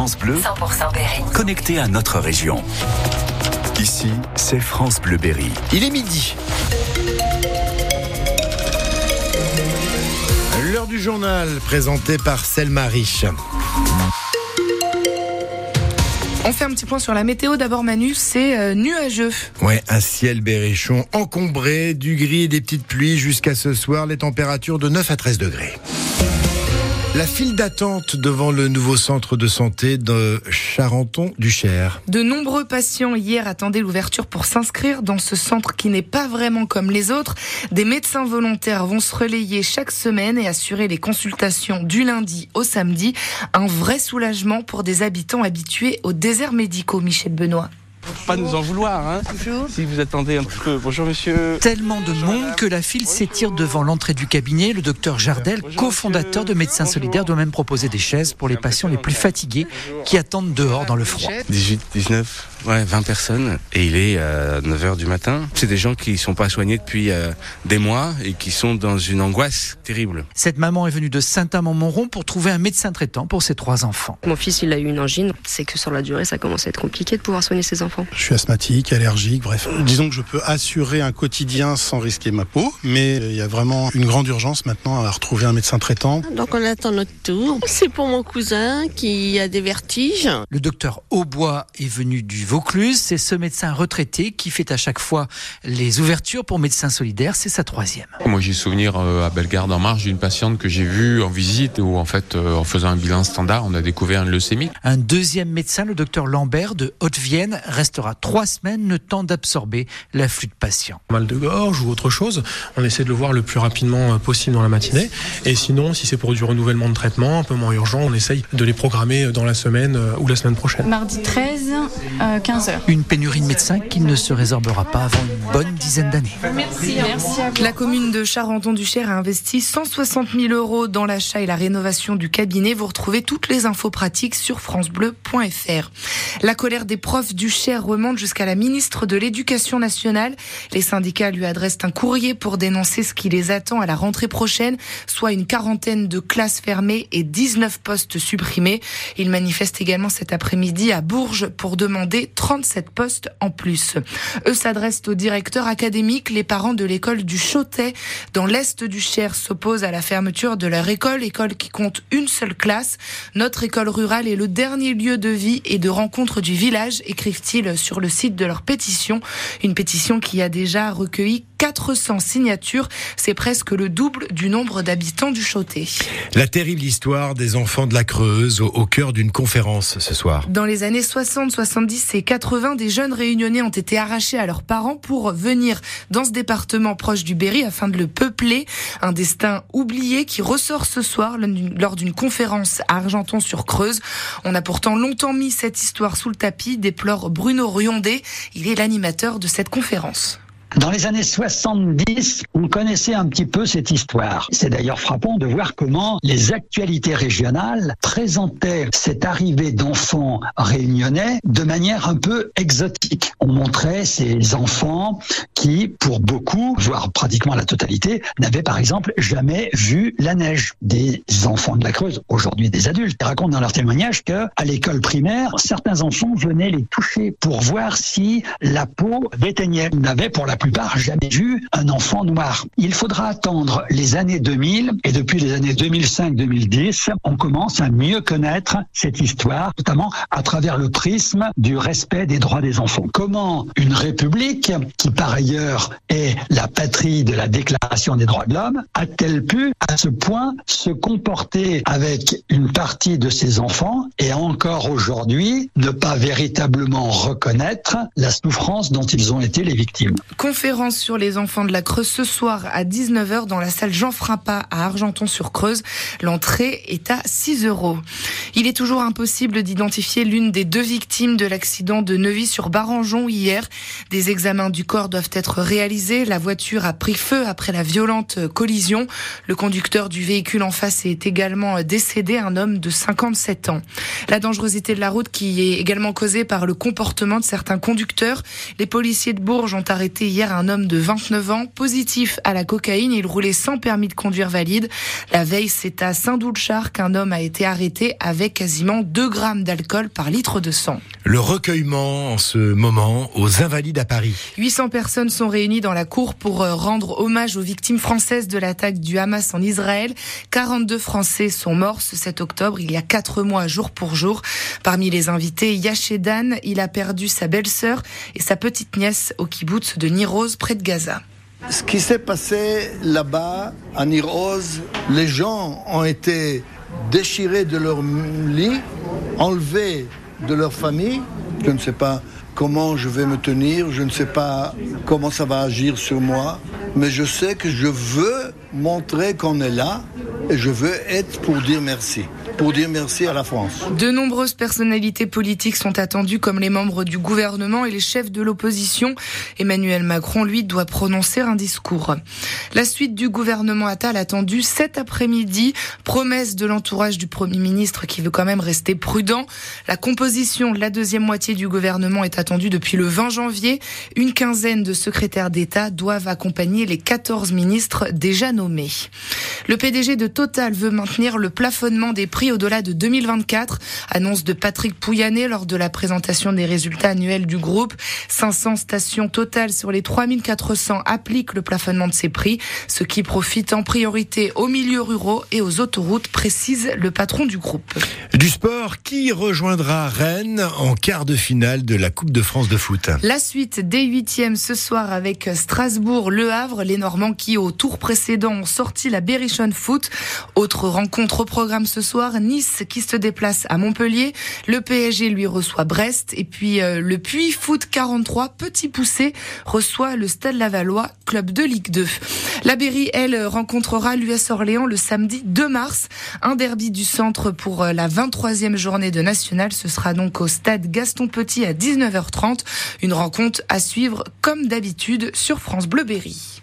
France Bleu, 100% Berry. connecté à notre région. Ici, c'est France Bleu Berry. Il est midi. L'heure du journal présenté par Selma Rich. On fait un petit point sur la météo. D'abord, Manu, c'est euh, nuageux. Ouais, un ciel berrichon encombré, du gris et des petites pluies jusqu'à ce soir. Les températures de 9 à 13 degrés. La file d'attente devant le nouveau centre de santé de Charenton-du-Cher. De nombreux patients hier attendaient l'ouverture pour s'inscrire dans ce centre qui n'est pas vraiment comme les autres. Des médecins volontaires vont se relayer chaque semaine et assurer les consultations du lundi au samedi. Un vrai soulagement pour des habitants habitués aux déserts médicaux, Michel Benoît. Pas nous en vouloir, hein. Si vous attendez un petit peu. Bonjour monsieur. Tellement de monde que la file s'étire devant l'entrée du cabinet. Le docteur Jardel, cofondateur de Médecins Solidaires, doit même proposer des chaises pour les patients les plus fatigués qui attendent dehors dans le froid. 18, 19, ouais, 20 personnes. Et il est à 9h du matin. C'est des gens qui sont pas soignés depuis euh, des mois et qui sont dans une angoisse terrible. Cette maman est venue de Saint-Amand-Montrond pour trouver un médecin traitant pour ses trois enfants. Mon fils, il a eu une angine. C'est que sur la durée, ça commence à être compliqué de pouvoir soigner ses enfants. Je suis asthmatique, allergique, bref. Disons que je peux assurer un quotidien sans risquer ma peau, mais il y a vraiment une grande urgence maintenant à retrouver un médecin traitant. Donc on attend notre tour. C'est pour mon cousin qui a des vertiges. Le docteur Aubois est venu du Vaucluse. C'est ce médecin retraité qui fait à chaque fois les ouvertures pour Médecins Solidaires. C'est sa troisième. Moi, j'ai souvenir euh, à Bellegarde en marche d'une patiente que j'ai vue en visite où, en fait, euh, en faisant un bilan standard, on a découvert une leucémie. Un deuxième médecin, le docteur Lambert de Haute-Vienne, restera trois semaines le temps d'absorber l'afflux de patients. Mal de gorge ou autre chose, on essaie de le voir le plus rapidement euh, possible dans la matinée. Et sinon, si c'est pour du renouvellement de traitement un peu moins urgent, on essaye de les programmer dans la semaine ou la semaine prochaine. Mardi 13, euh, 15h. Une pénurie de médecins qui ne se résorbera pas avant une bonne dizaine d'années. Merci. Merci à vous. La commune de Charenton-du-Cher a investi 160 000 euros dans l'achat et la rénovation du cabinet. Vous retrouvez toutes les infos pratiques sur francebleu.fr. La colère des profs du Cher remonte jusqu'à la ministre de l'Éducation nationale. Les syndicats lui adressent un courrier pour dénoncer ce qui les attend à la rentrée prochaine, soit une quarantaine de classes fermées et 19 postes supprimés. Ils manifestent également cet après-midi à Bourges pour demander 37 postes en plus. Eux s'adressent au directeur académique. Les parents de l'école du Chotet dans l'est du Cher s'opposent à la fermeture de leur école, école qui compte une seule classe. Notre école rurale est le dernier lieu de vie et de rencontre du village, écrivent-ils sur le site de leur pétition. Une pétition qui a déjà recueilli 400 signatures. C'est presque le double du nombre d'habitants du Chotet. La terrible histoire des enfants de la Creuse au, au cœur d'une conférence ce soir. Dans les années 60, 70 et 80, des jeunes réunionnais ont été arrachés à leurs parents pour venir dans ce département proche du Berry afin de le peupler. Un destin oublié qui ressort ce soir lors d'une conférence à Argenton-sur-Creuse. On a pourtant longtemps mis cette histoire sous le tapis, déplore Bruno Riondé. Il est l'animateur de cette conférence. Dans les années 70, on connaissait un petit peu cette histoire. C'est d'ailleurs frappant de voir comment les actualités régionales présentaient cette arrivée d'enfants réunionnais de manière un peu exotique. On montrait ces enfants qui, pour beaucoup, voire pratiquement la totalité, n'avaient par exemple jamais vu la neige. Des enfants de la Creuse, aujourd'hui des adultes, racontent dans leur témoignage que à l'école primaire, certains enfants venaient les toucher pour voir si la peau déteignait. Ils pour la plupart jamais vu un enfant noir. Il faudra attendre les années 2000 et depuis les années 2005-2010, on commence à mieux connaître cette histoire, notamment à travers le prisme du respect des droits des enfants. Comment une république, qui par ailleurs est la patrie de la Déclaration des droits de l'homme, a-t-elle pu à ce point se comporter avec une partie de ses enfants et encore aujourd'hui ne pas véritablement reconnaître la souffrance dont ils ont été les victimes? Conférence sur les enfants de la Creuse ce soir à 19h dans la salle Jean Frappa à Argenton-sur-Creuse. L'entrée est à 6 euros. Il est toujours impossible d'identifier l'une des deux victimes de l'accident de Neuvy-sur-Barangeon hier. Des examens du corps doivent être réalisés. La voiture a pris feu après la violente collision. Le conducteur du véhicule en face est également décédé, un homme de 57 ans. La dangerosité de la route qui est également causée par le comportement de certains conducteurs. Les policiers de Bourges ont arrêté hier un homme de 29 ans, positif à la cocaïne. Il roulait sans permis de conduire valide. La veille, c'est à Saint-Doulchard qu'un homme a été arrêté avec quasiment 2 grammes d'alcool par litre de sang. Le recueillement en ce moment aux Invalides à Paris. 800 personnes sont réunies dans la cour pour euh, rendre hommage aux victimes françaises de l'attaque du Hamas en Israël. 42 Français sont morts ce 7 octobre, il y a 4 mois jour pour jour. Parmi les invités, Yashedan, il a perdu sa belle-sœur et sa petite nièce au kibbutz de Près de Gaza. Ce qui s'est passé là-bas, à Niroz, les gens ont été déchirés de leur lit, enlevés de leur famille. Je ne sais pas comment je vais me tenir, je ne sais pas comment ça va agir sur moi, mais je sais que je veux montrer qu'on est là je veux être pour dire merci pour dire merci à la France. De nombreuses personnalités politiques sont attendues comme les membres du gouvernement et les chefs de l'opposition. Emmanuel Macron, lui, doit prononcer un discours. La suite du gouvernement Attal attendue cet après-midi. Promesse de l'entourage du Premier ministre qui veut quand même rester prudent. La composition de la deuxième moitié du gouvernement est attendue depuis le 20 janvier. Une quinzaine de secrétaires d'État doivent accompagner les 14 ministres déjà nommés. Le PDG de Total veut maintenir le plafonnement des prix au-delà de 2024. Annonce de Patrick Pouyanné lors de la présentation des résultats annuels du groupe. 500 stations totales sur les 3400 appliquent le plafonnement de ces prix, ce qui profite en priorité aux milieux ruraux et aux autoroutes, précise le patron du groupe. Du sport, qui rejoindra Rennes en quart de finale de la Coupe de France de foot? La suite des huitièmes ce soir avec Strasbourg, Le Havre, les Normands qui au tour précédent ont sorti la Berrichonne Foot. Autre rencontre au programme ce soir, Nice qui se déplace à Montpellier. Le PSG lui reçoit Brest. Et puis euh, le Puy Foot 43, petit poussé, reçoit le Stade Lavallois, club de Ligue 2. La Berry, elle, rencontrera l'US Orléans le samedi 2 mars. Un derby du centre pour euh, la 23e journée de National. Ce sera donc au stade Gaston Petit à 19h30. Une rencontre à suivre comme d'habitude sur France Bleu Berry.